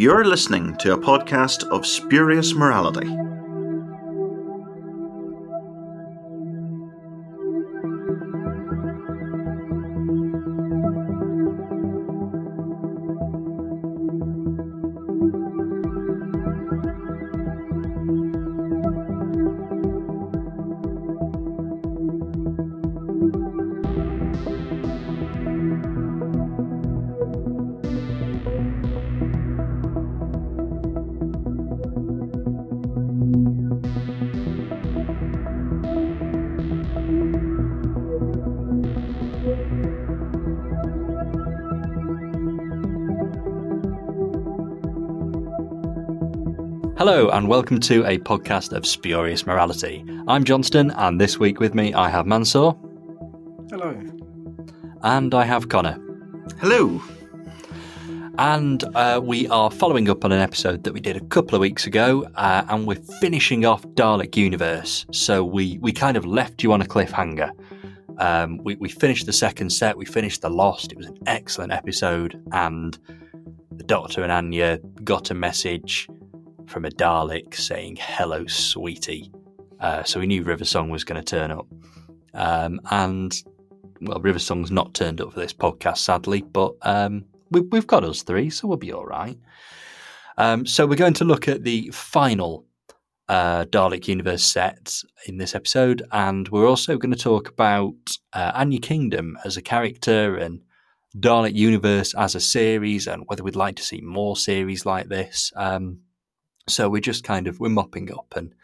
You're listening to a podcast of spurious morality. Hello, and welcome to a podcast of Spurious Morality. I'm Johnstone, and this week with me I have Mansoor. Hello. And I have Connor. Hello. And uh, we are following up on an episode that we did a couple of weeks ago, uh, and we're finishing off Dalek Universe. So we, we kind of left you on a cliffhanger. Um, we, we finished the second set, we finished The Lost. It was an excellent episode, and the Doctor and Anya got a message from a Dalek saying "Hello, sweetie." Uh, so we knew River Song was going to turn up, um, and well, River Song's not turned up for this podcast, sadly, but um, we, have got us three, so we'll be all right. Um, so we're going to look at the final uh, Dalek Universe set in this episode, and we're also going to talk about uh, Anya Kingdom as a character and Dalek Universe as a series, and whether we'd like to see more series like this. Um, so we're just kind of we're mopping up, and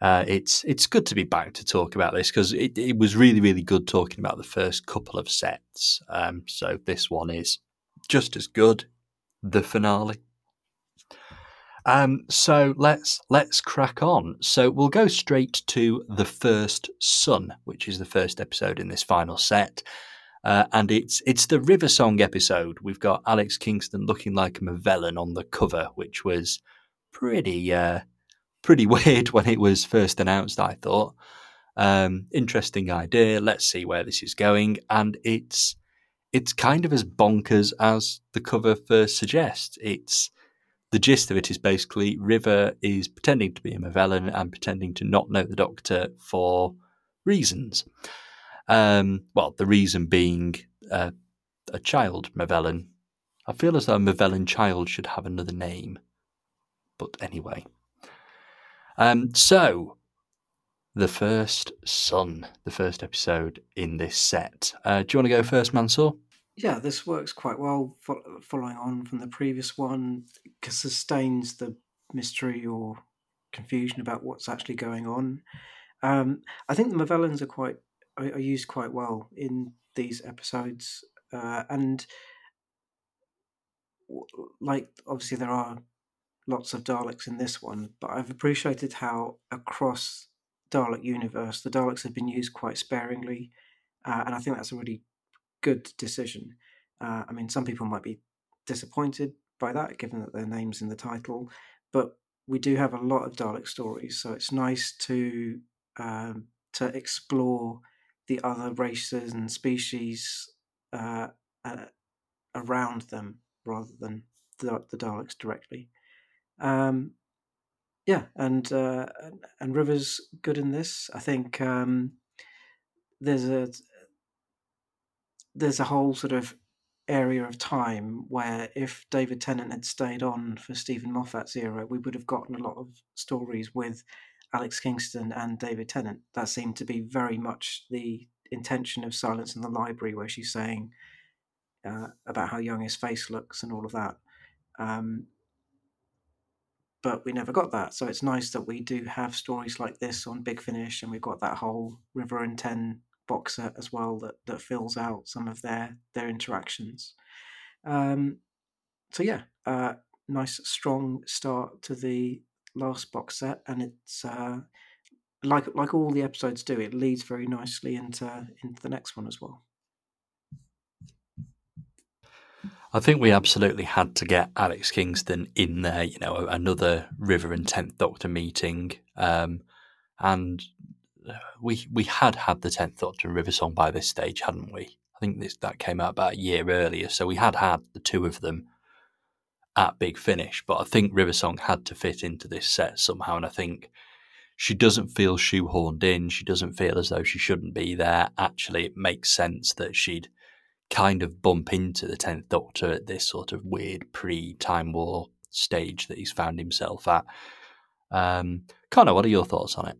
uh, it's it's good to be back to talk about this because it, it was really really good talking about the first couple of sets. Um, so this one is just as good, the finale. Um, so let's let's crack on. So we'll go straight to the first Son, which is the first episode in this final set. Uh, and it's it's the River Song episode. We've got Alex Kingston looking like a Movellan on the cover, which was pretty uh, pretty weird when it was first announced. I thought um, interesting idea. Let's see where this is going, and it's it's kind of as bonkers as the cover first suggests. It's the gist of it is basically River is pretending to be a Movellan and pretending to not know the Doctor for reasons. Um, well, the reason being uh, a child Movellan. I feel as though a Movellan child should have another name. But anyway. Um, so, the first Son, the first episode in this set. Uh, do you want to go first, Mansoor? Yeah, this works quite well following on from the previous one, sustains the mystery or confusion about what's actually going on. Um, I think the Movellans are quite are, are, used quite well in these episodes, uh, and like obviously there are lots of Daleks in this one, but I've appreciated how across Dalek universe the Daleks have been used quite sparingly, uh, and I think that's a really good decision. Uh, I mean, some people might be disappointed by that, given that their name's in the title, but we do have a lot of Dalek stories, so it's nice to um, to explore the other races and species uh, uh around them rather than the, the Daleks directly. Um, yeah, and uh, and River's good in this. I think um, there's a there's a whole sort of area of time where if David Tennant had stayed on for Steven Moffat's era, we would have gotten a lot of stories with Alex Kingston and David Tennant. That seemed to be very much the intention of Silence in the Library, where she's saying uh, about how young his face looks and all of that. Um, but we never got that. So it's nice that we do have stories like this on Big Finish, and we've got that whole River and Ten box set as well that that fills out some of their their interactions. Um, so yeah, uh, nice strong start to the last box set, and it's uh, like like all the episodes do. It leads very nicely into into the next one as well. I think we absolutely had to get Alex Kingston in there. You know, another River and Tenth Doctor meeting, um, and uh, we we had had the Tenth Doctor and River Song by this stage, hadn't we? I think this that came out about a year earlier, so we had had the two of them, at Big Finish, but I think River Song had to fit into this set somehow, and I think she doesn't feel shoehorned in. She doesn't feel as though she shouldn't be there. Actually, it makes sense that she'd kind of bump into the Tenth Doctor at this sort of weird pre-Time War stage that he's found himself at. Um, Connor, what are your thoughts on it?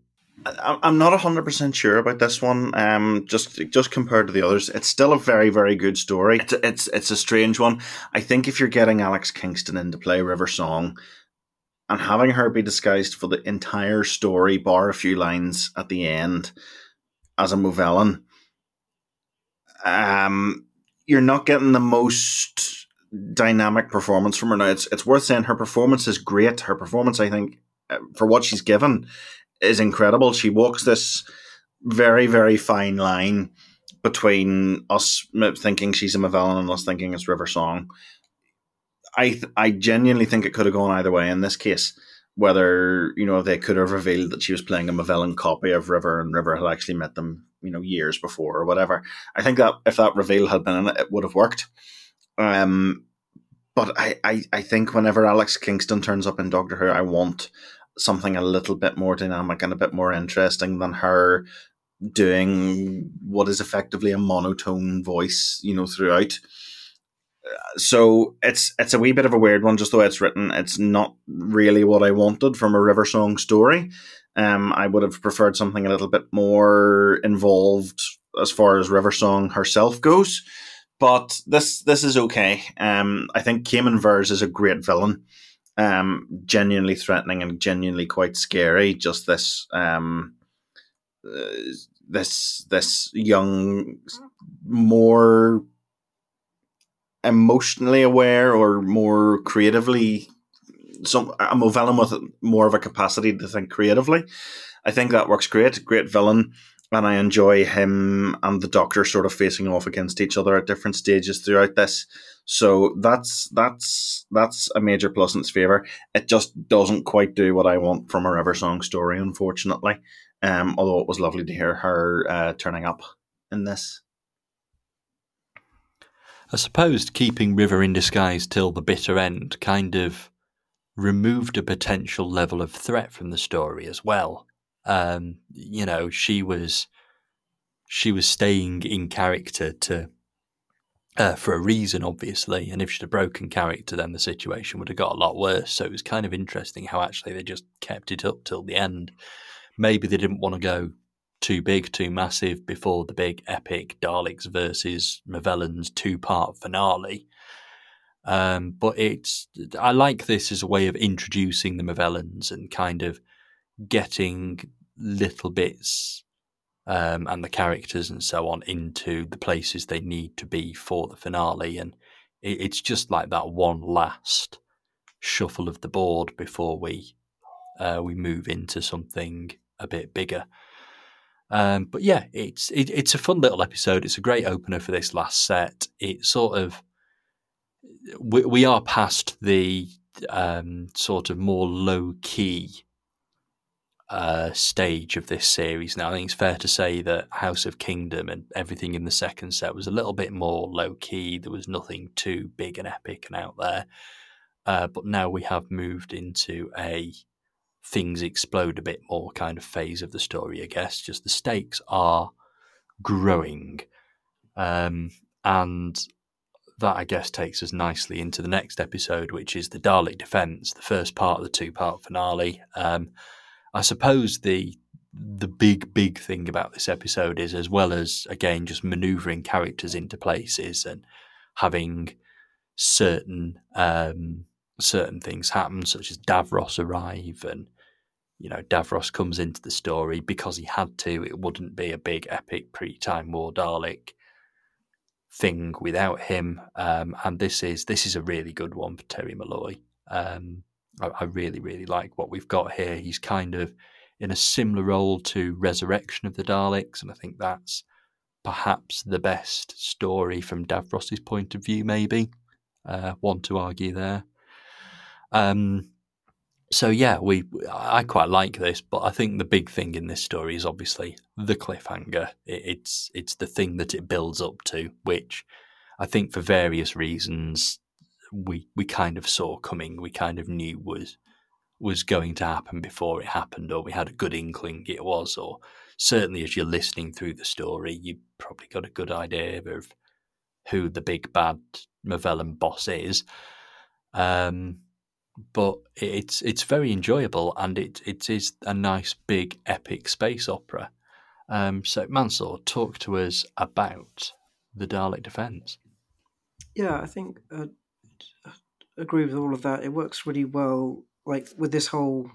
I'm not hundred percent sure about this one. Um, just just compared to the others, it's still a very very good story. It's it's it's a strange one. I think if you're getting Alex Kingston in to play River Song, and having her be disguised for the entire story, bar a few lines at the end, as a Movellan, um, you're not getting the most dynamic performance from her. Now, it's it's worth saying her performance is great. Her performance, I think, uh, for what she's given is incredible. She walks this very, very fine line between us thinking she's a Movellan and us thinking it's River Song. I I genuinely think it could have gone either way in this case. Whether you know they could have revealed that she was playing a Movellan copy of River and River had actually met them you know years before or whatever. I think that if that reveal had been in it, it would have worked. Um, but I, I I think whenever Alex Kingston turns up in Doctor Who, I want something a little bit more dynamic and a bit more interesting than her doing what is effectively a monotone voice, you know, throughout. So it's it's a wee bit of a weird one, just the way it's written. It's not really what I wanted from a River Song story. Um, I would have preferred something a little bit more involved as far as River Song herself goes. But this this is okay. Um, I think Cayman Vers is a great villain um, genuinely threatening and genuinely quite scary. Just this, um, uh, this, this young, more emotionally aware or more creatively, some a villain with more of a capacity to think creatively. I think that works great. Great villain and I enjoy him and the Doctor sort of facing off against each other at different stages throughout this. So that's that's that's a major plus in its favor. It just doesn't quite do what I want from a River Song story, unfortunately. Um, although it was lovely to hear her uh, turning up in this. I suppose keeping River in disguise till the bitter end kind of removed a potential level of threat from the story as well. Um, you know, she was she was staying in character to uh, for a reason, obviously. And if she'd have broken character, then the situation would have got a lot worse. So it was kind of interesting how actually they just kept it up till the end. Maybe they didn't want to go too big, too massive before the big epic Daleks versus Movellans two part finale. Um, but it's I like this as a way of introducing the Movellans and kind of getting little bits um, and the characters and so on into the places they need to be for the finale. And it, it's just like that one last shuffle of the board before we uh, we move into something a bit bigger. Um, but yeah, it's it, it's a fun little episode. It's a great opener for this last set. It sort of we, we are past the um, sort of more low key uh, stage of this series now. I think it's fair to say that House of Kingdom and everything in the second set was a little bit more low key. There was nothing too big and epic and out there. Uh, but now we have moved into a things explode a bit more kind of phase of the story, I guess. Just the stakes are growing. Um, and that, I guess, takes us nicely into the next episode, which is the Dalek Defense, the first part of the two part finale. Um, I suppose the the big big thing about this episode is as well as again just maneuvering characters into places and having certain um, certain things happen, such as Davros arrive and you know Davros comes into the story because he had to. It wouldn't be a big epic pre-time war Dalek thing without him. Um, and this is this is a really good one for Terry Molloy. Um, I, I really, really like what we've got here. He's kind of in a similar role to Resurrection of the Daleks, and I think that's perhaps the best story from Davros's point of view, maybe. Uh, one to argue there. Um, so yeah, we I quite like this, but I think the big thing in this story is obviously the cliffhanger. It, it's it's the thing that it builds up to, which I think for various reasons we we kind of saw coming. We kind of knew was was going to happen before it happened, or we had a good inkling it was, or certainly as you're listening through the story, you probably got a good idea of who the big bad Movellan boss is. Um, but it's it's very enjoyable and it it is a nice big epic space opera. Um, so Mansoor, talk to us about the Dalek Defense. Yeah, I think uh, I agree with all of that. It works really well. Like with this whole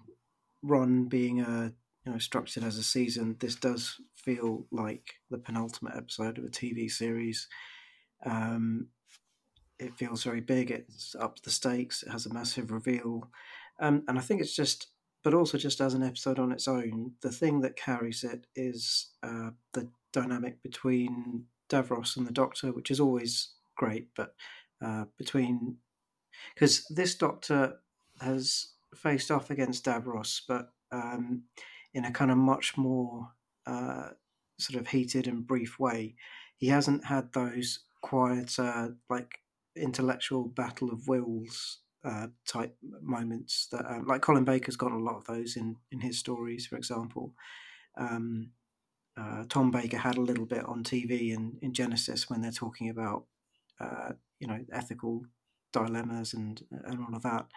run being a you know structured as a season, this does feel like the penultimate episode of a TV series. Um, it feels very big. It's up the stakes. It has a massive reveal, um, and I think it's just, but also just as an episode on its own, the thing that carries it is uh, the dynamic between Davros and the Doctor, which is always great, but uh, between because this Doctor has faced off against Davros, but um, in a kind of much more uh, sort of heated and brief way. He hasn't had those quieter, like intellectual battle of wills uh, type moments that, um, like Colin Baker's got a lot of those in in his stories, for example. Um, uh, Tom Baker had a little bit on TV in, in Genesis when they're talking about, uh, you know, ethical dilemmas and and all of that.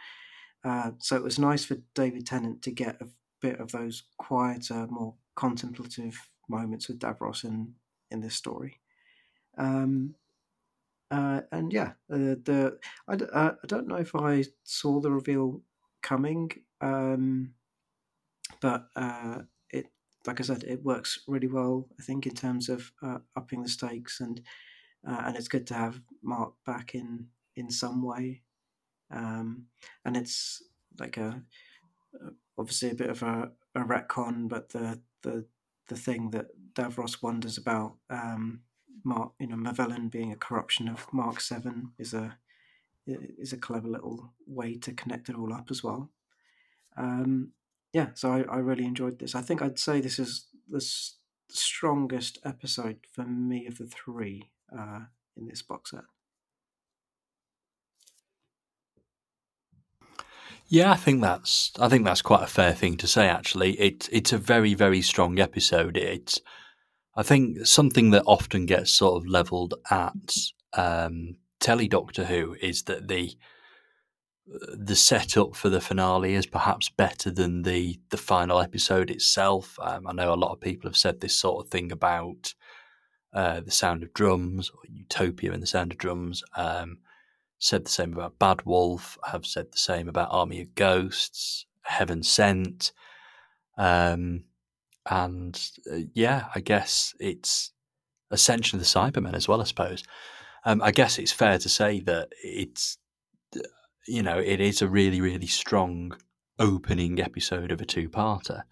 Uh, so it was nice for David Tennant to get a bit of those quieter, more contemplative moments with Davros in in this story. Um, uh, and yeah, uh, the I, uh, I don't know if I saw the reveal coming, um, but uh, it like I said, it works really well. I think in terms of uh, upping the stakes and uh, and it's good to have Mark back in in some way, um, and it's like a obviously a bit of a, a retcon, but the the the thing that Davros wonders about um, Mark, you know, Movellan being a corruption of Mark Seven is a is a clever little way to connect it all up as well. Um, yeah, so I, I really enjoyed this. I think I'd say this is the strongest episode for me of the three uh, in this box set. Yeah, I think that's I think that's quite a fair thing to say. Actually, it's it's a very very strong episode. It's I think something that often gets sort of levelled at um, telly Doctor Who is that the the setup for the finale is perhaps better than the the final episode itself. Um, I know a lot of people have said this sort of thing about uh, the Sound of Drums or Utopia and the Sound of Drums. Um, said the same about Bad Wolf. Have said the same about Army of Ghosts, Heaven Sent. Um, and uh, yeah, I guess it's essentially the Cybermen as well. I suppose. Um, I guess it's fair to say that it's uh, you know it is a really really strong opening episode of a two-parter.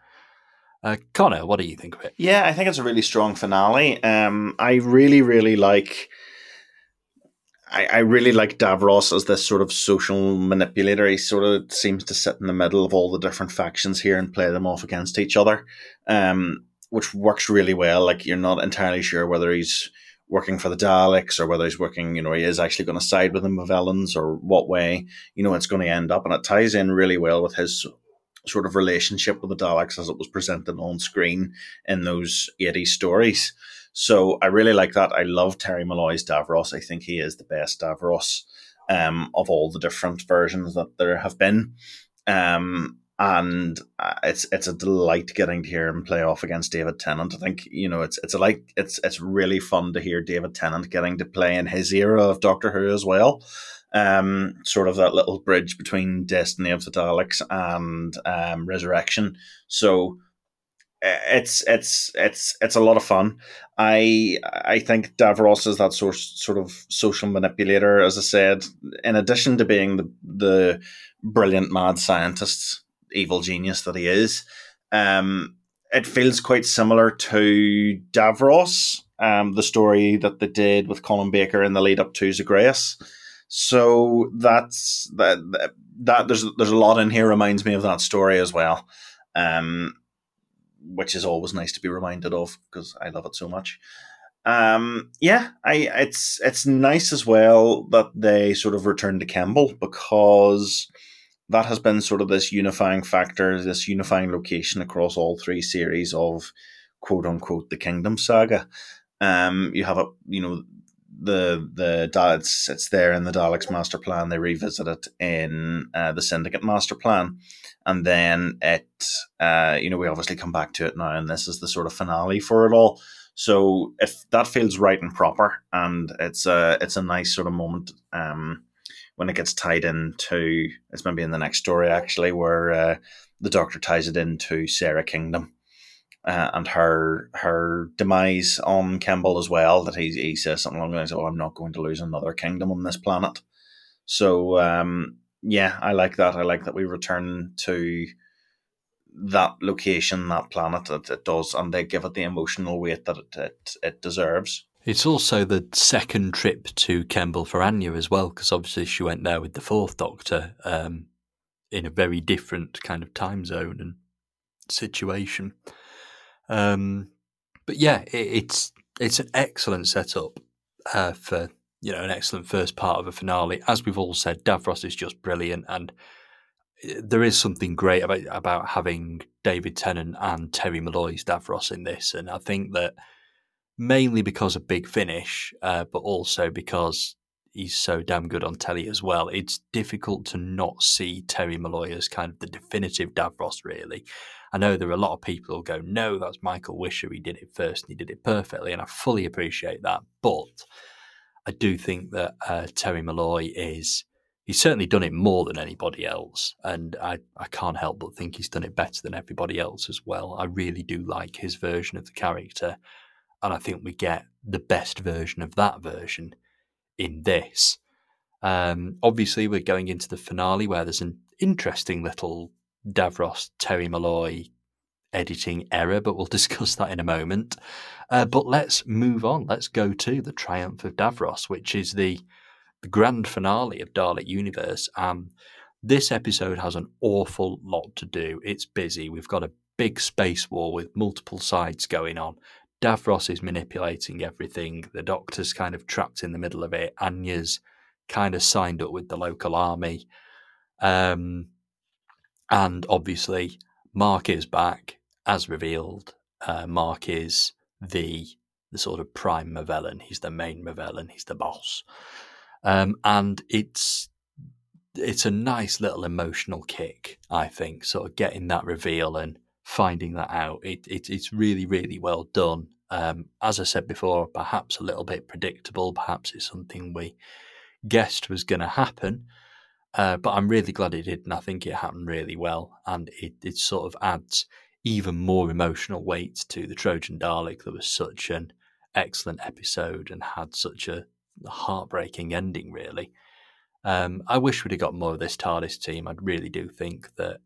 Uh, Connor, what do you think of it? Yeah, I think it's a really strong finale. Um, I really really like. I, I really like Davros as this sort of social manipulator. He sort of seems to sit in the middle of all the different factions here and play them off against each other, um, which works really well. Like you're not entirely sure whether he's working for the Daleks or whether he's working, you know, he is actually going to side with the Movellans or what way, you know, it's going to end up. And it ties in really well with his sort of relationship with the Daleks as it was presented on screen in those 80 stories. So I really like that. I love Terry Molloy's Davros. I think he is the best Davros um, of all the different versions that there have been. Um, and uh, it's it's a delight getting to hear him play off against David Tennant. I think you know it's it's a like it's it's really fun to hear David Tennant getting to play in his era of Doctor Who as well. Um, sort of that little bridge between Destiny of the Daleks and um, Resurrection. So it's it's it's it's a lot of fun. I I think Davros is that sort sort of social manipulator, as I said. In addition to being the the brilliant mad scientist, evil genius that he is, um, it feels quite similar to Davros, um, the story that they did with Colin Baker in the lead up to Zagreus. So that's that that there's there's a lot in here reminds me of that story as well. Um, which is always nice to be reminded of because I love it so much. Um, yeah, I it's it's nice as well that they sort of return to Kembel because that has been sort of this unifying factor, this unifying location across all three series of quote unquote the Kingdom Saga. Um, you have a you know the the it's it's there in the Daleks master plan. They revisit it in uh, the Syndicate master plan, and then it uh, you know we obviously come back to it now, and this is the sort of finale for it all. So if that feels right and proper, and it's a it's a nice sort of moment um, when it gets tied into it's maybe in the next story actually where uh, the Doctor ties it into Sara Kingdom uh, and her her demise on Kembel as well. That he he says something along the lines, "Oh, I'm not going to lose another kingdom on this planet." So um, yeah, I like that. I like that we return to that location, that planet that it does, and they give it the emotional weight that it it, it deserves. It's also the second trip to Kembel for Anya as well, because obviously she went there with the fourth Doctor um, in a very different kind of time zone and situation. Um, but yeah, it, it's it's an excellent setup uh, for you know an excellent first part of a finale. As we've all said, Davros is just brilliant, and uh, there is something great about about having David Tennant and Terry Molloy's Davros in this, and I think that mainly because of Big Finish, uh, but also because he's so damn good on telly as well. It's difficult to not see Terry Molloy as kind of the definitive Davros, really. I know there are a lot of people who go, no, that's Michael Wisher. He did it first and he did it perfectly. And I fully appreciate that. But I do think that uh, Terry Molloy is, he's certainly done it more than anybody else. And I, I can't help but think he's done it better than everybody else as well. I really do like his version of the character. And I think we get the best version of that version in this. Um, obviously, we're going into the finale where there's an interesting little Davros Terry Molloy editing error, but we'll discuss that in a moment. Uh, but let's move on. Let's go to the Triumph of Davros, which is the, the grand finale of Dalek Universe. Um, this episode has an awful lot to do. It's busy. We've got a big space war with multiple sides going on. Davros is manipulating everything. The Doctor's kind of trapped in the middle of it. Anya's kind of signed up with the local army. Um, and obviously, Mark is back, as revealed. Uh, Mark is the the sort of prime Movellan. He's the main Movellan. He's the boss, um, and it's it's a nice little emotional kick. I think sort of getting that reveal and finding that out. It, it it's really really well done. Um, as I said before, perhaps a little bit predictable. Perhaps it's something we guessed was going to happen. Uh, but I'm really glad it did, and I think it happened really well. And it, it sort of adds even more emotional weight to the Trojan Dalek. That was such an excellent episode and had such a heartbreaking ending, really. Um, I wish we'd have got more of this TARDIS team. I really do think that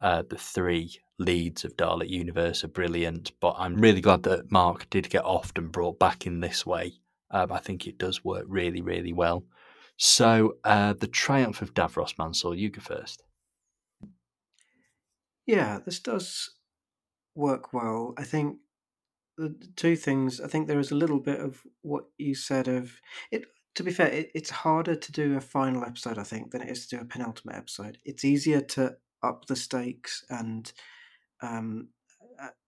uh, the three leads of Dalek Universe are brilliant, but I'm really glad that Mark did get off and brought back in this way. Um, I think it does work really, really well. So, uh, the triumph of Davros Mansoor, you go first. Yeah, this does work well. I think the two things. I think there is a little bit of what you said of it. To be fair, it, it's harder to do a final episode, I think, than it is to do a penultimate episode. It's easier to up the stakes and um,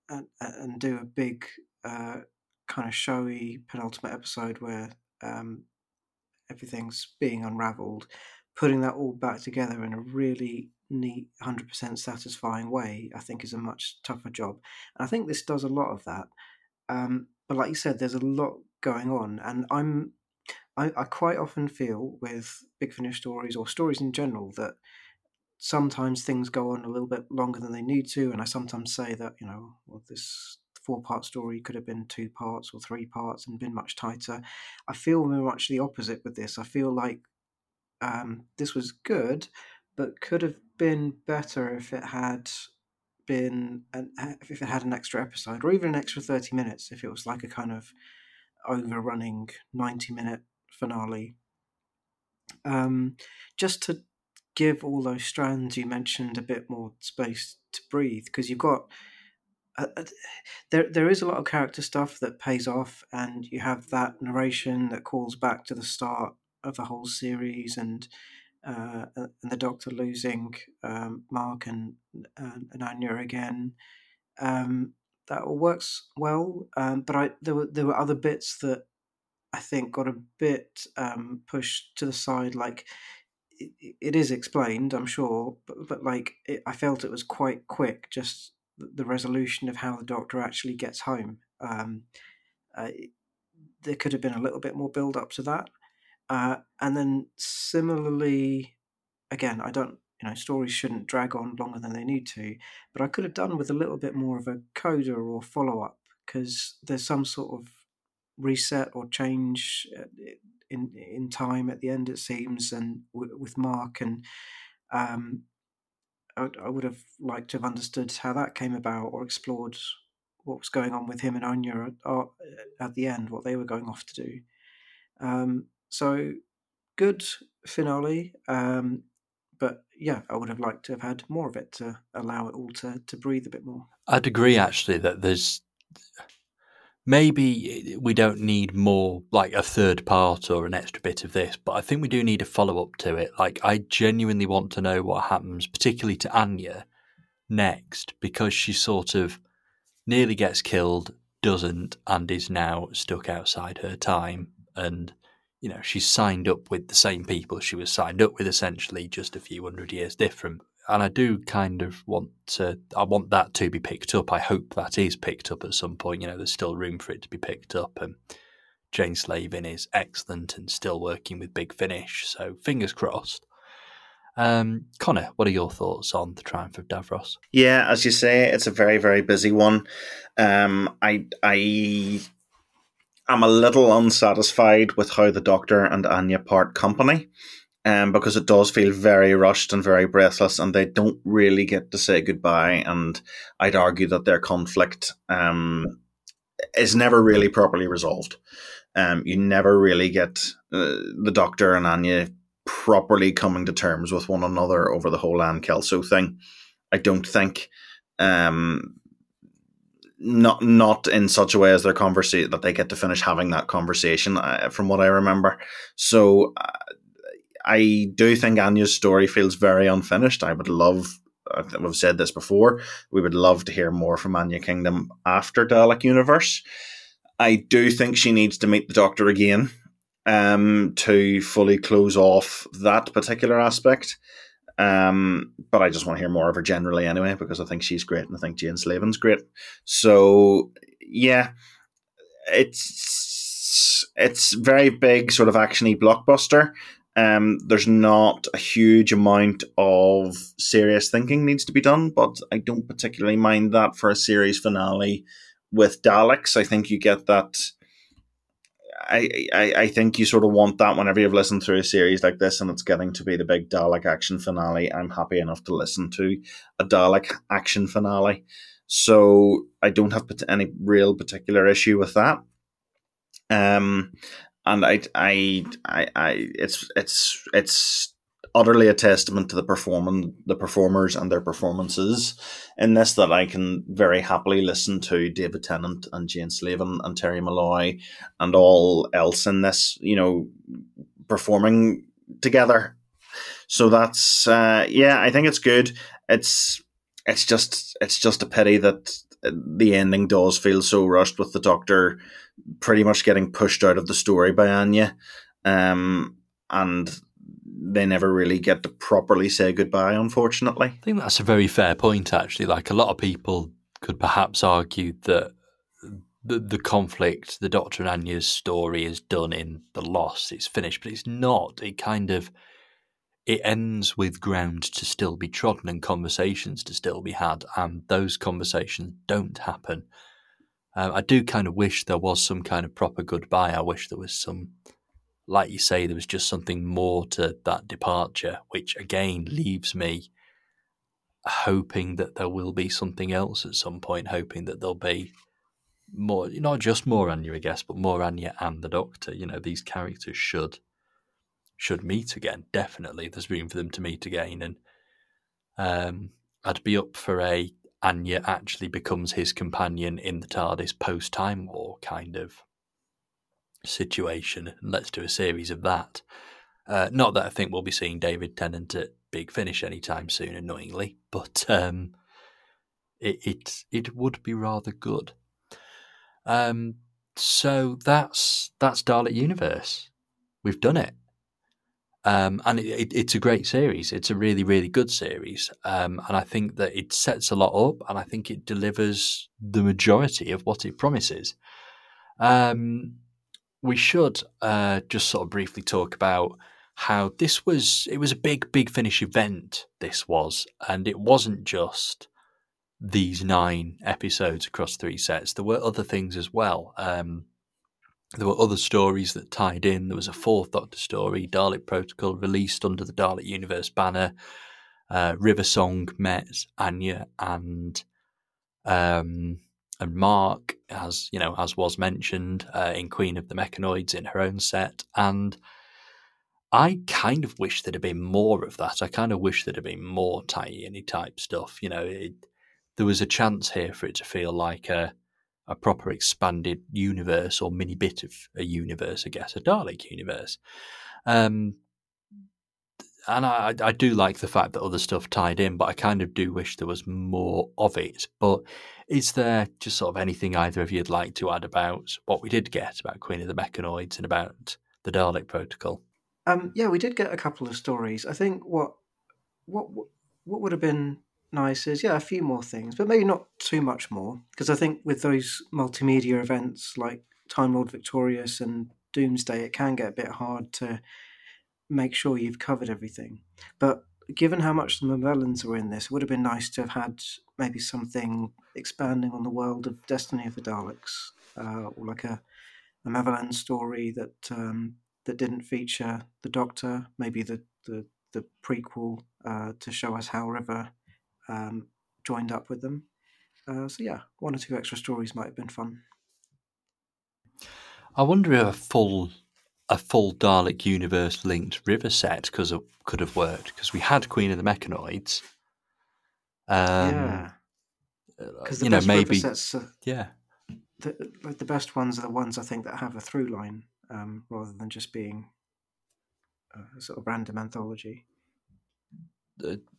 and, and do a big uh, kind of showy penultimate episode where um, everything's being unraveled, putting that all back together in a really neat, 100% satisfying way, I think is a much tougher job. And I think this does a lot of that. Um, but like you said, there's a lot going on, and I'm I, I quite often feel with Big Finish stories or stories in general that sometimes things go on a little bit longer than they need to, and I sometimes say that you know, well, this four part story could have been two parts or three parts and been much tighter. I feel very much the opposite with this. I feel like um, this was good, but could have been better if it had been an, if it had an extra episode or even an extra 30 minutes if it was like a kind of overrunning 90 minute finale. Um, just to give all those strands you mentioned a bit more space to breathe because you've got uh, uh, there there is a lot of character stuff that pays off, and you have that narration that calls back to the start of the whole series, and uh, and the Doctor losing um, Mark and and Anya again. Um, that all works well, um, but I there were there were other bits that I think got a bit um, pushed to the side, like it, it is explained, I'm sure, but, but like it, I felt it was quite quick, just the resolution of how the Doctor actually gets home. Uh, there could have been a little bit more build up to that, uh, and then similarly, again, I don't, you know, stories shouldn't drag on longer than they need to, but I could have done with a little bit more of a coda or follow up because there's some sort of reset or change uh, in in time at the end it seems and w- with mark and um, I, I, would have liked to have understood how that came about or explored what was going on with him and Anya at, uh, at the end what they were going off to do. Um, so good finale um, but yeah I would have liked to have had more of it to allow it all to, to breathe a bit more I'd agree actually that there's maybe we don't need more like a third part or an extra bit of this, but I think we do need a follow up to it. Like, I genuinely want to know what happens, particularly to Anya next, because she sort of nearly gets killed, doesn't, and is now stuck outside her time. And, you know, she's signed up with the same people she was signed up with, essentially, just a few hundred years different and I do kind of want to. I want that to be picked up. I hope that is picked up at some point. You know, there's still room for it to be picked up, and Jane Slavin is excellent and still working with Big Finish. So fingers crossed. Um, Connor, what are your thoughts on the Triumph of Davros? Yeah, as you say, it's a very very busy one. Um, I I am a little unsatisfied with how the Doctor and Anya part company um, because it does feel very rushed and very breathless, and they don't really get to say goodbye. And I'd argue that their conflict um, is never really properly resolved. Um, you never really get uh, the Doctor and Anya properly coming to terms with one another over the whole Anne Kelso thing. I don't think. Um, not not in such a way as their conversation that they get to finish having that conversation uh, from what i remember so uh, I do think Anya's story feels very unfinished. I would love, we've said this before, we would love to hear more from Anya Kingdom after Dalek Universe. I do think she needs to meet the Doctor again um, to fully close off that particular aspect. Um, but I just want to hear more of her generally anyway, because I think she's great and I think Jane Slavin's great. So yeah, it's it's very big, sort of actiony blockbuster. Um, there's not a huge amount of serious thinking needs to be done, but I don't particularly mind that for a series finale with Daleks. I think you get that. I, I, think you sort of want that whenever you've listened through a series like this and it's getting to be the big Dalek action finale. I'm happy enough to listen to a Dalek action finale. So I don't have any real particular issue with that. Um, and I, I, I, I, it's, it's, it's utterly a testament to the performing, the performers and their performances in this that I can very happily listen to David Tennant and Jane Slavin and Terry Molloy and all else in this, you know, performing together. So that's, uh, yeah, I think it's good. It's, it's just, it's just a pity that the ending does feel so rushed with the Doctor pretty much getting pushed out of the story by Anya, um, and they never really get to properly say goodbye. Unfortunately, I think that's a very fair point. Actually, like a lot of people could perhaps argue that the the conflict, the Doctor and Anya's story, is done in the Lost. It's finished, but it's not. It kind of it ends with ground to still be trodden and conversations to still be had, and those conversations don't happen. Um, I do kind of wish there was some kind of proper goodbye. I wish there was some, like you say, there was just something more to that departure, which again leaves me hoping that there will be something else at some point, hoping that there'll be more, not just more Anya, I guess, but more Anya and the Doctor. You know, these characters should should meet again. Definitely, there's room for them to meet again, and um, I'd be up for a Anya actually becomes his companion in the TARDIS post Time War kind of situation. And let's do a series of that. Uh, not that I think we'll be seeing David Tennant at Big Finish anytime soon, annoyingly, but um, it, it it would be rather good. Um, so that's that's Dalek Universe. We've done it. Um, and it, it, it's a great series. It's a really, really good series. Um, and I think that it sets a lot up and I think it delivers the majority of what it promises. Um, we should uh, just sort of briefly talk about how this was, it was a big, big finish event, this was. And it wasn't just these nine episodes across three sets, there were other things as well. Um, there were other stories that tied in. There was a fourth Doctor story, Dalek Protocol, released under the Dalek Universe banner. Uh, River Song met Anya and um, and Mark, as you know, as was mentioned uh, in Queen of the Mechanoids in her own set, and I kind of wish there'd have been more of that. I kind of wish there'd have been more tiny type stuff. You know, it, there was a chance here for it to feel like a a proper expanded universe or mini bit of a universe, I guess, a Dalek universe. Um, and I, I do like the fact that other stuff tied in, but I kind of do wish there was more of it. But is there just sort of anything either of you'd like to add about what we did get about Queen of the Mechanoids and about the Dalek Protocol? Um, yeah, we did get a couple of stories. I think what what what would have been nice is yeah a few more things but maybe not too much more because i think with those multimedia events like time lord victorious and doomsday it can get a bit hard to make sure you've covered everything but given how much the Movellans were in this it would have been nice to have had maybe something expanding on the world of destiny of the daleks uh, or like a, a story that um, that didn't feature the doctor maybe the the, the prequel uh, to show us how river um, joined up with them. Uh, so yeah, one or two extra stories might have been fun. I wonder if a full a full Dalek universe linked river set because have, could have worked because we had Queen of the Mechanoids. Um, yeah, because uh, you know maybe sets are, yeah, the, like the best ones are the ones I think that have a through line um, rather than just being a sort of random anthology.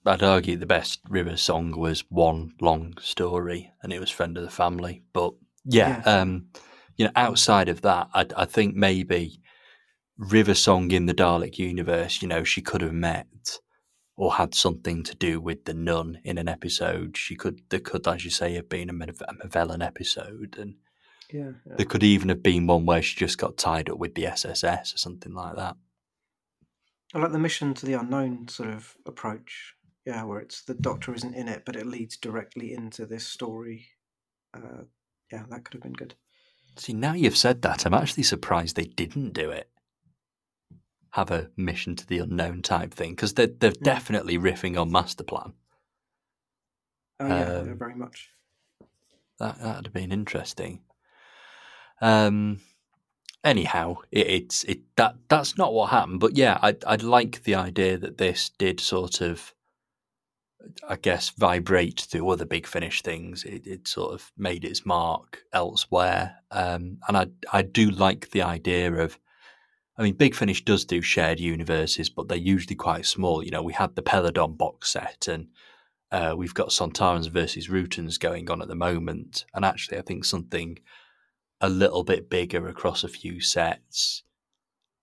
I'd argue the best River song was one long story, and it was "Friend of the Family." But yeah, yeah. Um, you know, outside of that, I, I think maybe River song in the Dalek universe. You know, she could have met or had something to do with the nun in an episode. She could, there could, as you say, have been a, Movellan episode, and yeah, yeah, there could even have been one where she just got tied up with the SSS or something like that. I like the mission to the unknown sort of approach. Yeah, where it's the Doctor isn't in it, but it leads directly into this story. Uh, yeah, that could have been good. See, now you've said that, I'm actually surprised they didn't do it. Have a mission to the unknown type thing because they're they're yeah. definitely riffing on Master Plan. Oh yeah, um, very much. That that'd have been interesting. Um, anyhow, it, it's it that that's not what happened. But yeah, I I like the idea that this did sort of, I guess, vibrate through other big finish things. It, it sort of made its mark elsewhere, um, and I I do like the idea of. I mean, Big Finish does do shared universes, but they're usually quite small. You know, we had the Peladon box set, and uh, we've got Sontarans versus Rutans going on at the moment. And actually, I think something a little bit bigger across a few sets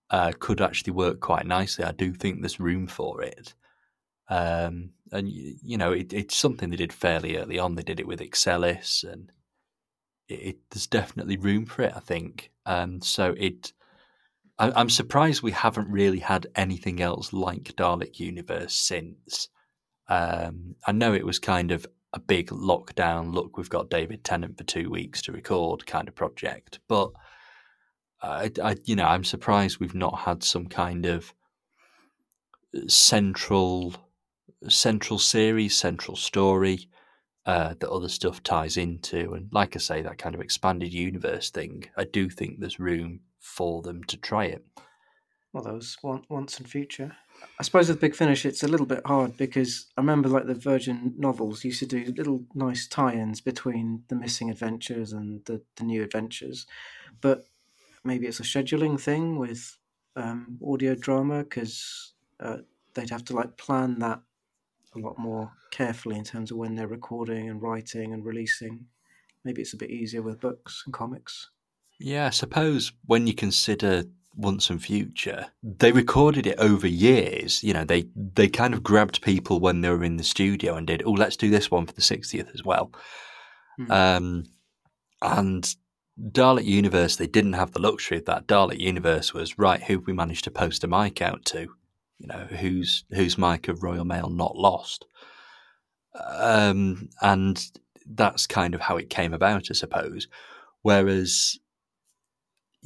uh, could actually work quite nicely. I do think there's room for it. Um, and you know, it, it's something they did fairly early on. They did it with Excelis, and it, it, there's definitely room for it. I think. and so it, I, am surprised we haven't really had anything else like Dalek Universe since. Um, I know it was kind of a big lockdown. Look, we've got David Tennant for two weeks to record kind of project. But I, I, you know, I'm surprised we've not had some kind of central central series, central story uh, that other stuff ties into. And like I say, that kind of expanded universe thing, I do think there's room for them to try it. Well, those once and future. I suppose with Big Finish, it's a little bit hard because I remember like the Virgin novels used to do little nice tie-ins between the missing adventures and the, the new adventures, but maybe it's a scheduling thing with um, audio drama because uh, they'd have to like plan that a lot more carefully in terms of when they're recording and writing and releasing. Maybe it's a bit easier with books and comics. Yeah, I suppose when you consider once and future they recorded it over years you know they they kind of grabbed people when they were in the studio and did oh let's do this one for the 60th as well. Mm. um, and dalek universe they didn't have the luxury of that. Dalek universe was right who we managed to post a mic out to? You know whose whose mic of royal mail not lost? Um, and that's kind of how it came about i suppose. Whereas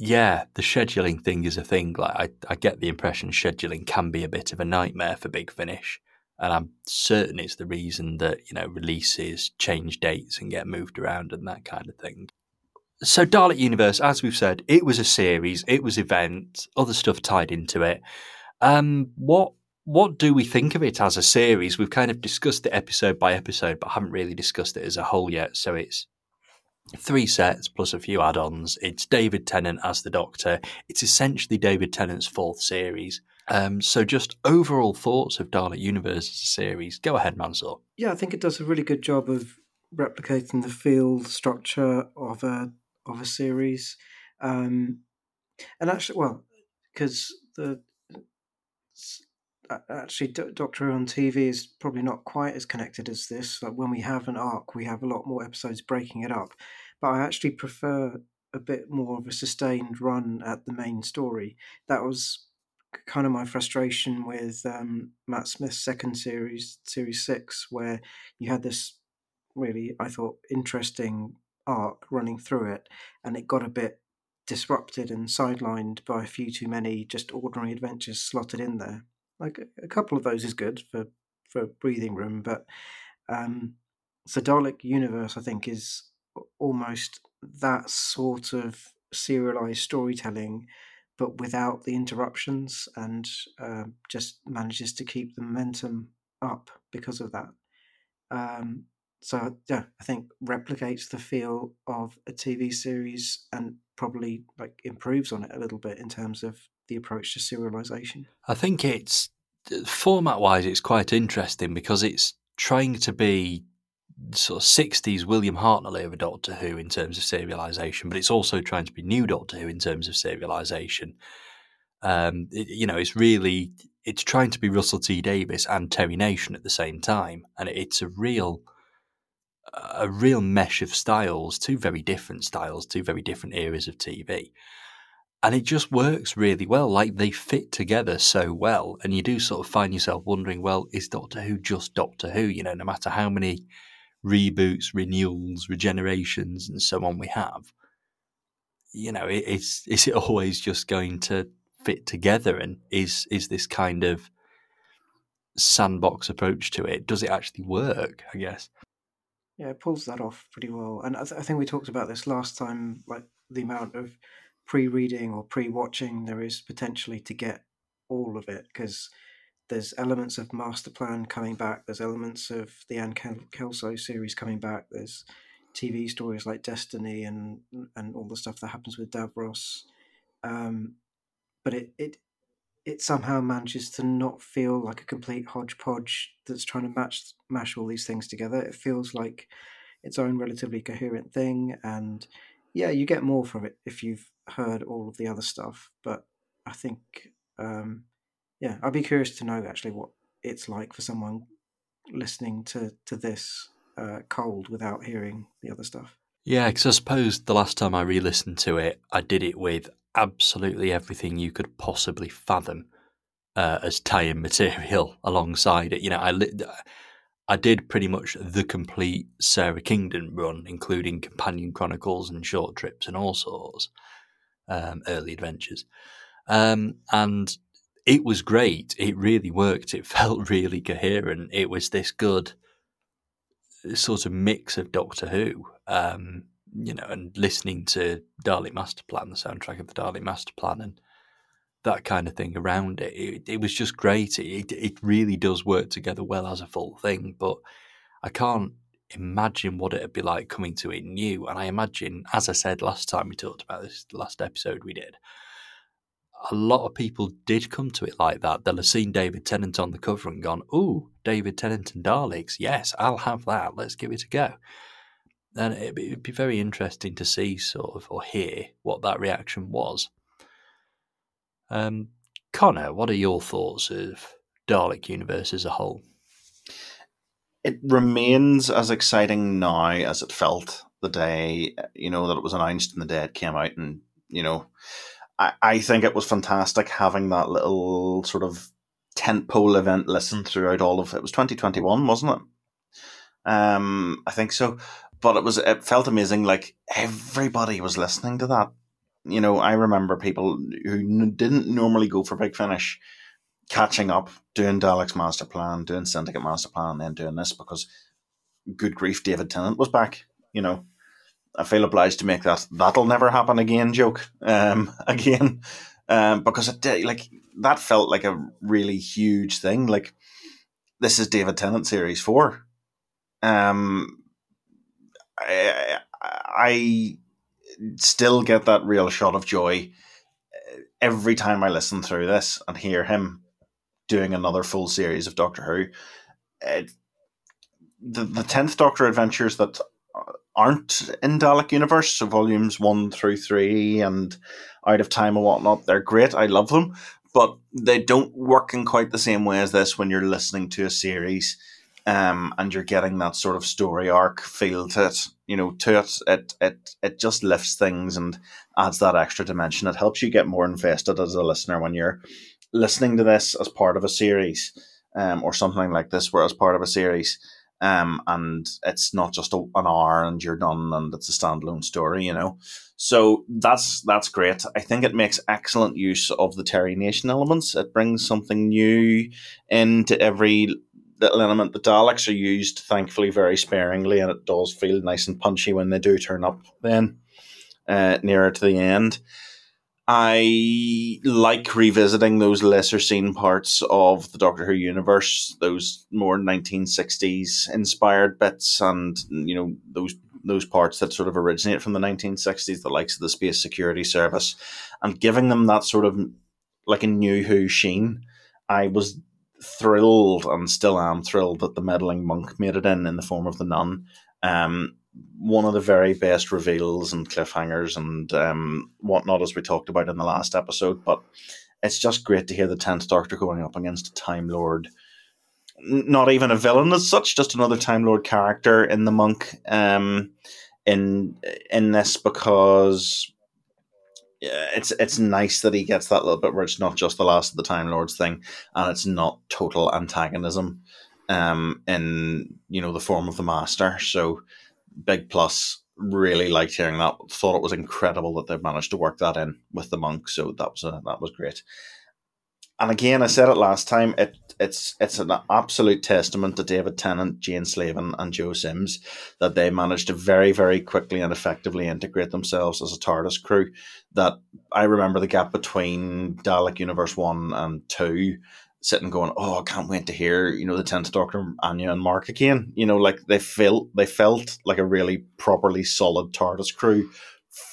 yeah, the scheduling thing is a thing. Like I, I get the impression scheduling can be a bit of a nightmare for Big Finish, and I'm certain it's the reason that you know releases change dates and get moved around and that kind of thing. So Dalek Universe, as we've said, it was a series, it was event, other stuff tied into it. Um, what what do we think of it as a series? We've kind of discussed it episode by episode, but haven't really discussed it as a whole yet. So it's three sets plus a few add-ons. It's David Tennant as the Doctor. It's essentially David Tennant's fourth series. Um, so, just overall thoughts of Dalek Universe as a series. Go ahead, Mansoor. Yeah, I think it does a really good job of replicating the field structure of a of a series, um, and actually, well, because the actually Doctor on TV is probably not quite as connected as this. Like when we have an arc, we have a lot more episodes breaking it up. But I actually prefer a bit more of a sustained run at the main story. That was kind of my frustration with um, Matt Smith's second series, Series Six, where you had this really, I thought, interesting arc running through it, and it got a bit disrupted and sidelined by a few too many just ordinary adventures slotted in there. Like a couple of those is good for for breathing room, but um, so Dalek Universe, I think, is almost that sort of serialized storytelling, but without the interruptions, and uh, just manages to keep the momentum up because of that. Um, so yeah, I think replicates the feel of a TV series and probably like improves on it a little bit in terms of the approach to serialization. I think it's format wise, it's quite interesting because it's trying to be sort of 60s William Hartnell over Doctor Who in terms of serialization, but it's also trying to be new Doctor Who in terms of serialization. Um, it, you know, it's really it's trying to be Russell T Davies and Terry Nation at the same time, and it's a real a real mesh of styles, two very different styles, two very different eras of TV and it just works really well. Like they fit together so well, and you do sort of find yourself wondering, well, is Doctor Who just Doctor Who? You know, no matter how many reboots, renewals, regenerations, and so on we have, you know, it's is it always just going to fit together? And is is this kind of sandbox approach to it? Does it actually work? I guess. Yeah, it pulls that off pretty well, and I, th- I think we talked about this last time, like the amount of pre-reading or pre-watching there is potentially to get all of it because there's elements of master plan coming back there's elements of the anne kelso series coming back there's tv stories like destiny and and all the stuff that happens with davros um, but it it it somehow manages to not feel like a complete hodgepodge that's trying to match mash all these things together it feels like its own relatively coherent thing and yeah, you get more from it if you've heard all of the other stuff. But I think, um, yeah, I'd be curious to know actually what it's like for someone listening to to this uh, cold without hearing the other stuff. Yeah, because I suppose the last time I re-listened to it, I did it with absolutely everything you could possibly fathom uh, as tie-in material alongside it. You know, I li- I did pretty much the complete Sara Kingdom run, including companion chronicles and short trips and all sorts, um, early adventures. Um, and it was great. It really worked. It felt really coherent. It was this good sort of mix of Doctor Who, um, you know, and listening to Dalek Master Plan, the soundtrack of the Dalek Master Plan, and that kind of thing around it. It, it was just great. It, it really does work together well as a full thing, but I can't imagine what it'd be like coming to it new. And I imagine, as I said last time we talked about this the last episode we did, a lot of people did come to it like that. They'll have seen David Tennant on the cover and gone, "Ooh, David Tennant and Daleks. Yes, I'll have that. Let's give it a go." And it'd be, it'd be very interesting to see, sort of, or hear what that reaction was. Um, Connor, what are your thoughts of Dalek Universe as a whole? It remains as exciting now as it felt the day you know that it was announced and the day it came out, and you know, I, I think it was fantastic having that little sort of tentpole event listen throughout all of it. was twenty twenty one, wasn't it? Um, I think so. But it was it felt amazing. Like everybody was listening to that you know, I remember people who didn't normally go for Big Finish catching up, doing Dalek's Master Plan, doing Syndicate Master Plan, and then doing this because good grief, David Tennant was back. You know, I feel obliged to make that that'll never happen again joke um, again um, because it did, like that felt like a really huge thing. Like this is David Tennant series four. Um, I, I still get that real shot of joy uh, every time I listen through this and hear him doing another full series of Doctor Who. It, the the tenth Doctor adventures that aren't in Dalek Universe, so volumes one through three and Out of Time and whatnot, they're great. I love them, but they don't work in quite the same way as this when you're listening to a series um, and you're getting that sort of story arc feel to it. You know, to it, it it it just lifts things and adds that extra dimension. It helps you get more invested as a listener when you're listening to this as part of a series, um, or something like this, where as part of a series. Um, and it's not just a, an hour and you're done and it's a standalone story, you know. So that's that's great. I think it makes excellent use of the Terry Nation elements. It brings something new into every little element. The Daleks are used, thankfully, very sparingly, and it does feel nice and punchy when they do turn up. Then, uh, nearer to the end, I like revisiting those lesser seen parts of the Doctor Who universe, those more nineteen sixties inspired bits, and you know those those parts that sort of originate from the nineteen sixties, the likes of the Space Security Service, and giving them that sort of like a new Who sheen. I was thrilled and still am thrilled that the meddling monk made it in in the form of the nun. Um, one of the very best reveals and cliffhangers and um, whatnot, as we talked about in the last episode. But it's just great to hear the Tenth Doctor going up against a Time Lord. Not even a villain as such, just another Time Lord character in the monk. Um, in in this because it's it's nice that he gets that little bit where it's not just the last of the Time Lords thing, and it's not total antagonism, um, in you know the form of the Master. So big plus. Really liked hearing that. Thought it was incredible that they managed to work that in with the monk. So that was a, that was great. And again, I said it last time. It it's it's an absolute testament to David Tennant, Jane Slavin, and Joe Sims that they managed to very very quickly and effectively integrate themselves as a TARDIS crew. That I remember the gap between Dalek Universe one and two, sitting going, "Oh, I can't wait to hear you know the tenth Doctor, Anya and Mark again." You know, like they felt they felt like a really properly solid TARDIS crew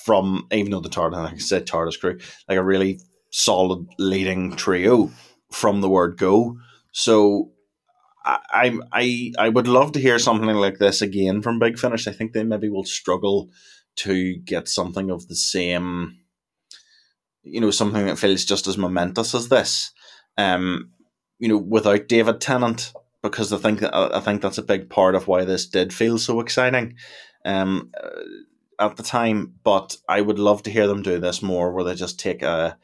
from even though the TARDIS, like I said, TARDIS crew, like a really solid leading trio from the word go. So I I I would love to hear something like this again from Big Finish. I think they maybe will struggle to get something of the same, you know, something that feels just as momentous as this. Um, you know, without David Tennant, because I think that, I think that's a big part of why this did feel so exciting. Um, at the time, but I would love to hear them do this more, where they just take a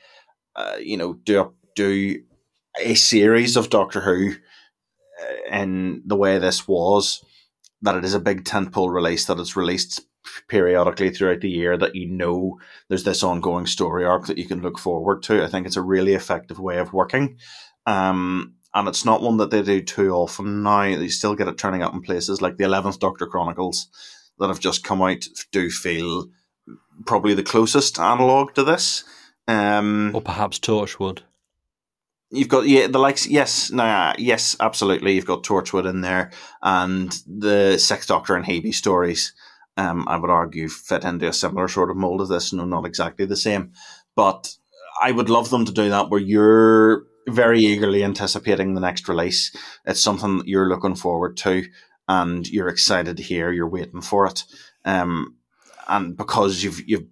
uh, you know, do a, do a series of Doctor Who uh, in the way this was. That it is a big tentpole release. That it's released periodically throughout the year. That you know there's this ongoing story arc that you can look forward to. I think it's a really effective way of working. Um, and it's not one that they do too often now. They still get it turning up in places like the Eleventh Doctor Chronicles that have just come out. Do feel probably the closest analog to this Um, or perhaps Torchwood. You've got yeah the likes yes nah, yes absolutely you've got Torchwood in there and the Sixth Doctor and Hebe stories. Um, I would argue fit into a similar sort of mold of this. No, not exactly the same, but I would love them to do that where you're very eagerly anticipating the next release. It's something that you're looking forward to and you're excited to hear. You're waiting for it, um, and because you've you've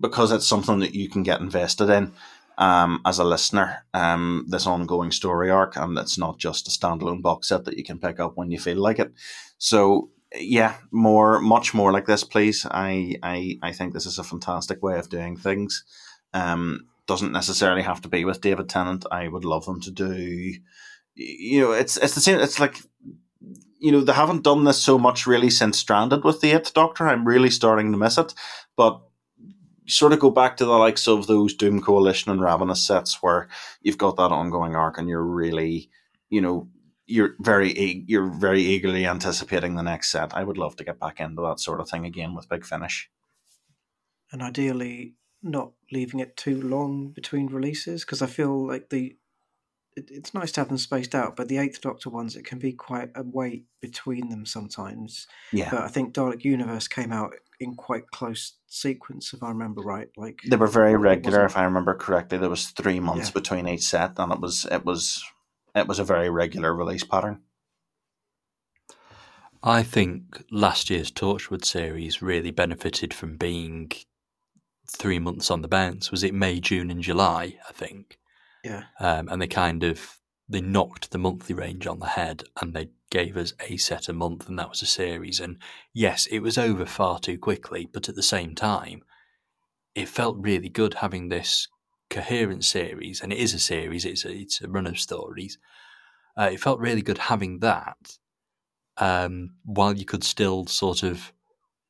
because it's something that you can get invested in um, as a listener, um, this ongoing story arc, and it's not just a standalone box set that you can pick up when you feel like it. So yeah, more, much more like this, please. I, I, I think this is a fantastic way of doing things. Um, doesn't necessarily have to be with David Tennant. I would love them to do. You know, it's it's the same. It's like you know they haven't done this so much really since Stranded with the Eighth Doctor. I'm really starting to miss it, but sort of go back to the likes of those Doom Coalition and Ravenous sets where you've got that ongoing arc and you're really, you know, you're very you're very eagerly anticipating the next set. I would love to get back into that sort of thing again with Big Finish. And ideally, not leaving it too long between releases because I feel like the it, it's nice to have them spaced out, but the Eighth Doctor ones it can be quite a wait between them sometimes. Yeah, But I think Dalek Universe came out in quite close sequence, if I remember right. Like they were very regular, if I remember correctly. There was three months Yeah. between each set, and it was it was it was a very regular release pattern. I think last year's Torchwood series really benefited from being three months on the bounce. Was it May, June, and July? I think, yeah, um, and they kind of they knocked the monthly range on the head, and they gave us a set a month, and that was a series. And yes, it was over far too quickly, but at the same time, it felt really good having this coherent series, and it is a series. It's a, it's a run of stories. Uh, it felt really good having that, um, while you could still sort of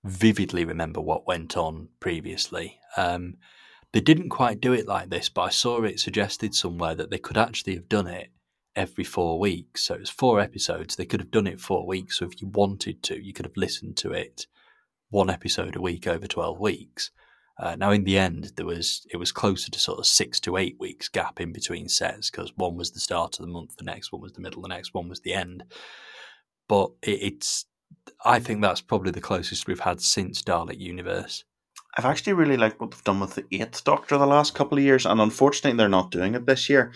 vividly remember what went on previously. Um, they didn't quite do it like this, but I saw it suggested somewhere that they could actually have done it every four weeks. So it was four episodes. They could have done it four weeks. So if you wanted to, you could have listened to it one episode a week over 12 weeks. Uh, now, in the end, there was it was closer to sort of six to eight weeks gap in between sets because one was the start of the month, the next one was the middle, the next one was the end. But it, it's, I think that's probably the closest we've had since Dalek Universe. I've actually really liked what they've done with the Eighth Doctor the last couple of years, and unfortunately, they're not doing it this year.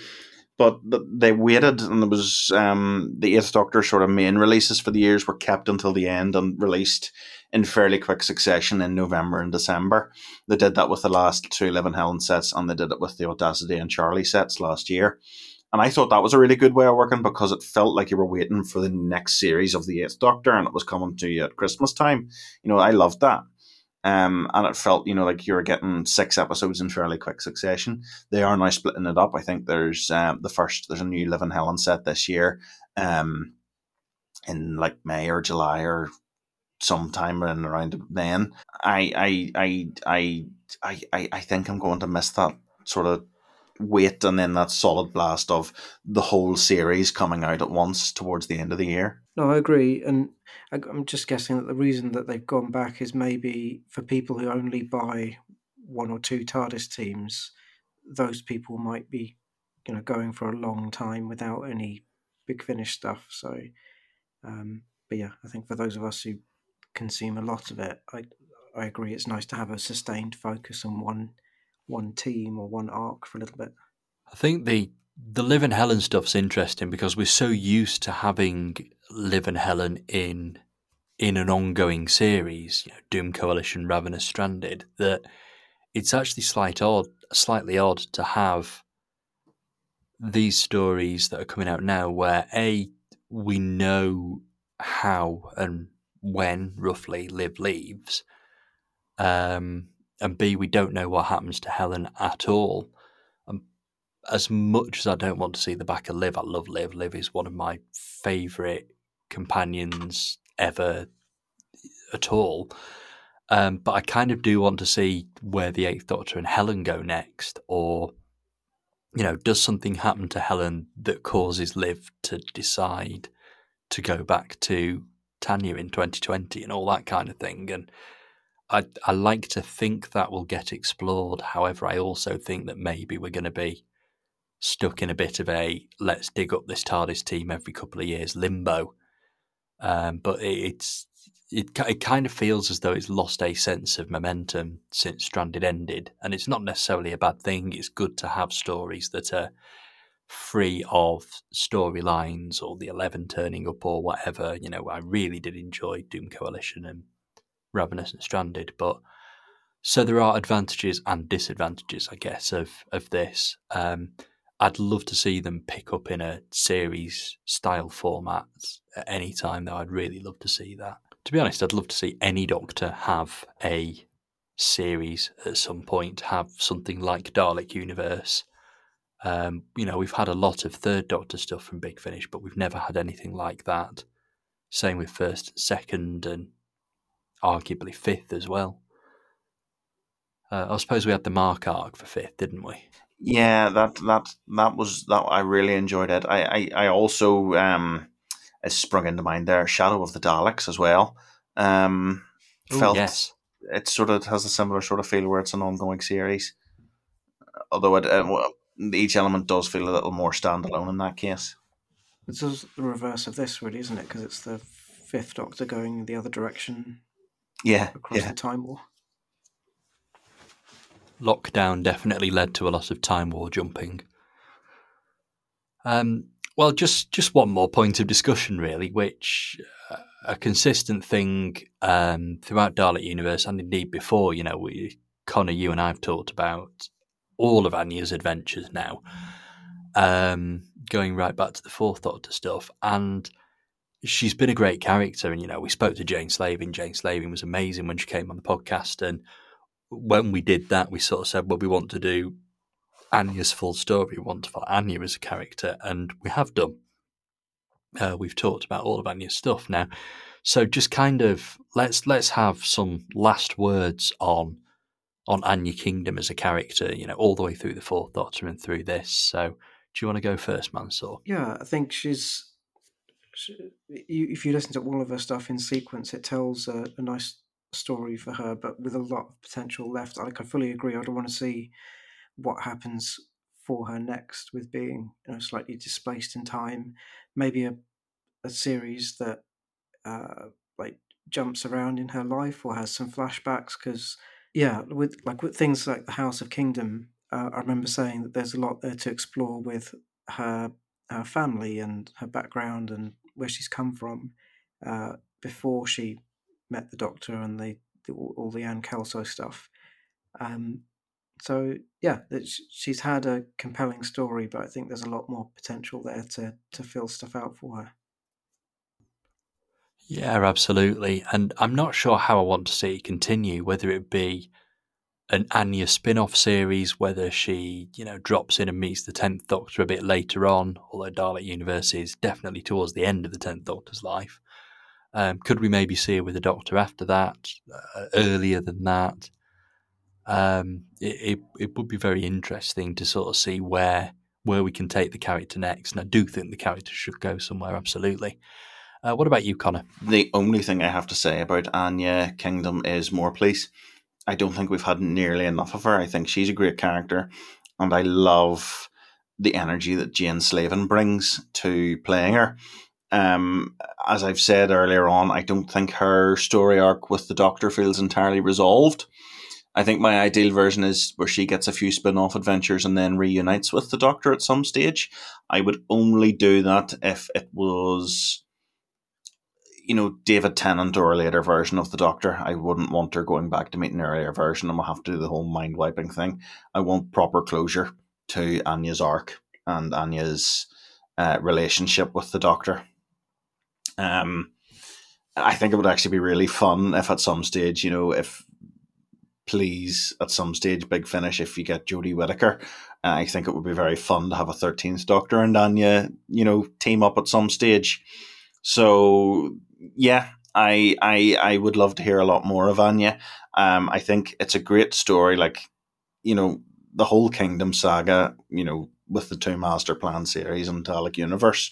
But they waited, and there was um, the Eighth Doctor sort of main releases for the years were kept until the end and released in fairly quick succession in November and December. They did that with the last two Liv and Helen sets, and they did it with the Audacity and Charlie sets last year. And I thought that was a really good way of working because it felt like you were waiting for the next series of the Eighth Doctor, and it was coming to you at Christmas time. You know, I loved that. Um, and it felt, you know, like you were getting six episodes in fairly quick succession. They are now splitting it up. I think there's um, the first, there's a new Liv and Helen set this year, um, in like May or July or sometime around then. I, I, I, I, I, I think I'm going to miss that sort of weight and then that solid blast of the whole series coming out at once towards the end of the year. No, I agree, and I'm just guessing that the reason that they've gone back is maybe for people who only buy one or two TARDIS teams. Those people might be, you know, going for a long time without any big finish stuff. So, um, but yeah, I think for those of us who consume a lot of it, I I agree. It's nice to have a sustained focus on one one team or one arc for a little bit. I think the the Liv and Helen stuff's interesting because we're so used to having Liv and Helen in in an ongoing series, you know, Doom Coalition, Ravenous Stranded, that it's actually slight odd, slightly odd to have these stories that are coming out now where A, we know how and when roughly Liv leaves, um, and B, we don't know what happens to Helen at all And as much as I don't want to see the back of Liv, I love Liv. Liv is one of my favourite companions ever at all. Um, but I kind of do want to see where the Eighth Doctor and Helen go next, or you know, does something happen to Helen that causes Liv to decide to go back to Tanya in 2020 and all that kind of thing? And I I like to think that will get explored. However, I also think that maybe we're going to be stuck in a bit of a let's dig up this TARDIS team every couple of years limbo. Um, but it, it's it, it kind of feels as though it's lost a sense of momentum since Stranded ended, and it's not necessarily a bad thing. It's good to have stories that are free of storylines or the Eleven turning up or whatever. You know, I really did enjoy Doom Coalition and Ravenous and Stranded, but so there are advantages and disadvantages, I guess, of of this. Um, I'd love to see them pick up in a series style format at any time, though. I'd really love to see that. To be honest, I'd love to see any Doctor have a series at some point, have something like Dalek Universe. Um, you know, we've had a lot of Third Doctor stuff from Big Finish, but we've never had anything like that. Same with First and Second, and arguably Fifth as well. Uh, I suppose we had the Mark arc for Fifth, didn't we? Yeah, that that that was that. I really enjoyed it. I I, I also um, it sprung into mind there. Shadow of the Daleks as well. Um, Ooh, felt yes. it sort of has a similar sort of feel where it's an ongoing series. Although it, uh, well, each element does feel a little more standalone in that case. It's just the reverse of this, really, isn't it? Because it's the fifth Doctor going the other direction Yeah, across yeah. the time war. lockdown definitely led to a lot of time war jumping. Um, well, just just one more point of discussion, really, which uh, a consistent thing um, throughout Dalek Universe and indeed before. You know, we Connor, you and I have talked about all of Anya's adventures now, um, going right back to the Fourth Doctor stuff, and she's been a great character. And you know, we spoke to Jane Slavin. Jane Slavin was amazing when she came on the podcast, and when we did that, we sort of said, well, we want to do Anya's full story. We want to follow Anya as a character, and we have done. Uh, we've talked about all of Anya's stuff now, so just kind of let's let's have some last words on on Anya Kingdom as a character. You know, all the way through the Fourth Doctor and through this. So, do you want to go first, Mansoor? Yeah, I think she's. If you listen to all of her stuff in sequence, it tells a, a nice story for her, but with a lot of potential left. Like I fully agree. I don't want to see what happens for her next with being you know slightly displaced in time. Maybe a a series that uh, like jumps around in her life or has some flashbacks. Because yeah, with like with things like the House of Kingdom, uh, I remember saying that there's a lot there to explore with her her family and her background and where she's come from uh, before she met the Doctor and the, the all the Anne Kelso stuff. Um, so yeah, she's had a compelling story, but I think there's a lot more potential there to to fill stuff out for her. Yeah, absolutely. And I'm not sure how I want to see it continue, whether it be an Anya spin off series, whether she, you know, drops in and meets the 10th Doctor a bit later on, although Dalek Universe is definitely towards the end of the 10th Doctor's life. Um, could we maybe see her with the Doctor after that, uh, earlier than that? Um, it, it, it would be very interesting to sort of see where where we can take the character next. And I do think the character should go somewhere, absolutely. Uh, what about you, Connor? The only thing I have to say about Anya Kingdom is more, please. I don't think we've had nearly enough of her. I think she's a great character, and I love the energy that Jane Slavin brings to playing her. Um, as I've said earlier on, I don't think her story arc with the Doctor feels entirely resolved. I think my ideal version is where she gets a few spin off adventures and then reunites with the Doctor at some stage. I would only do that if it was, you know, David Tennant or a later version of the Doctor. I wouldn't want her going back to meet an earlier version and we'll have to do the whole mind wiping thing. I want proper closure to Anya's arc and Anya's uh, relationship with the Doctor. Um, I think it would actually be really fun if at some stage, you know, if please at some stage, big finish, if you get Jodie Whittaker, I think it would be very fun to have a 13th Doctor and Anya, you know, team up at some stage. So, yeah, I, I, I would love to hear a lot more of Anya. Um, I think it's a great story. Like, you know, the whole Kingdom saga, you know, with the two Master Plan series and Dalek Universe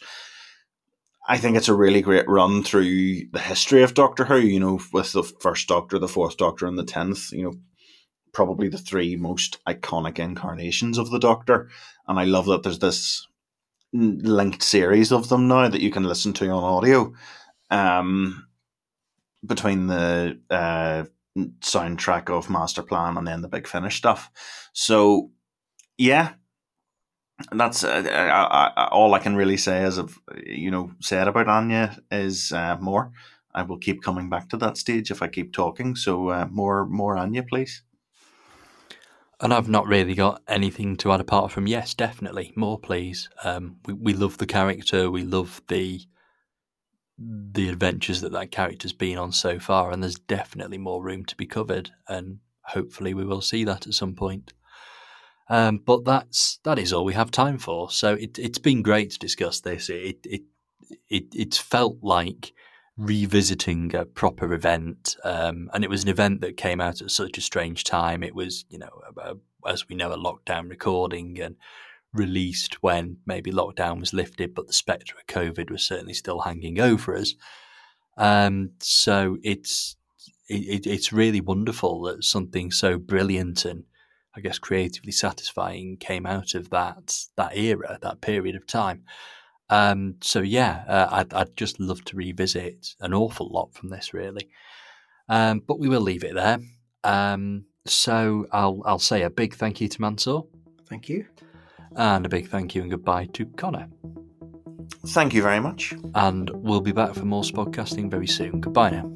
I think it's a really great run through the history of Doctor Who. You know, with the first Doctor, the fourth Doctor, and the tenth. You know, probably the three most iconic incarnations of the Doctor, and I love that there's this linked series of them now that you can listen to on audio. Um, between the uh, soundtrack of Master Plan and then the Big Finish stuff. So, yeah, that's uh, I, I, all I can really say as I've you know said about Anya is uh, more. I will keep coming back to that stage if I keep talking. So uh, more more Anya, please. And I've not really got anything to add apart from yes, definitely more, please. Um, we we love the character, we love the the adventures that that character's been on so far, and there's definitely more room to be covered, and hopefully we will see that at some point. Um, but that's that is all we have time for. So it, it's been great to discuss this. It it it it's felt like revisiting a proper event, um, and it was an event that came out at such a strange time. It was you know a, as we know a lockdown recording and released when maybe lockdown was lifted, but the spectre of COVID was certainly still hanging over us. Um, so it's it, it's really wonderful that something so brilliant and I guess creatively satisfying came out of that that era, that period of time. Um, so yeah, uh, I'd, I'd just love to revisit an awful lot from this, really. Um, but we will leave it there. Um, so I'll I'll say a big thank you to Mansoor. Thank you. And a big thank you and goodbye to Connor. Thank you very much. And we'll be back for more podcasting very soon. Goodbye now.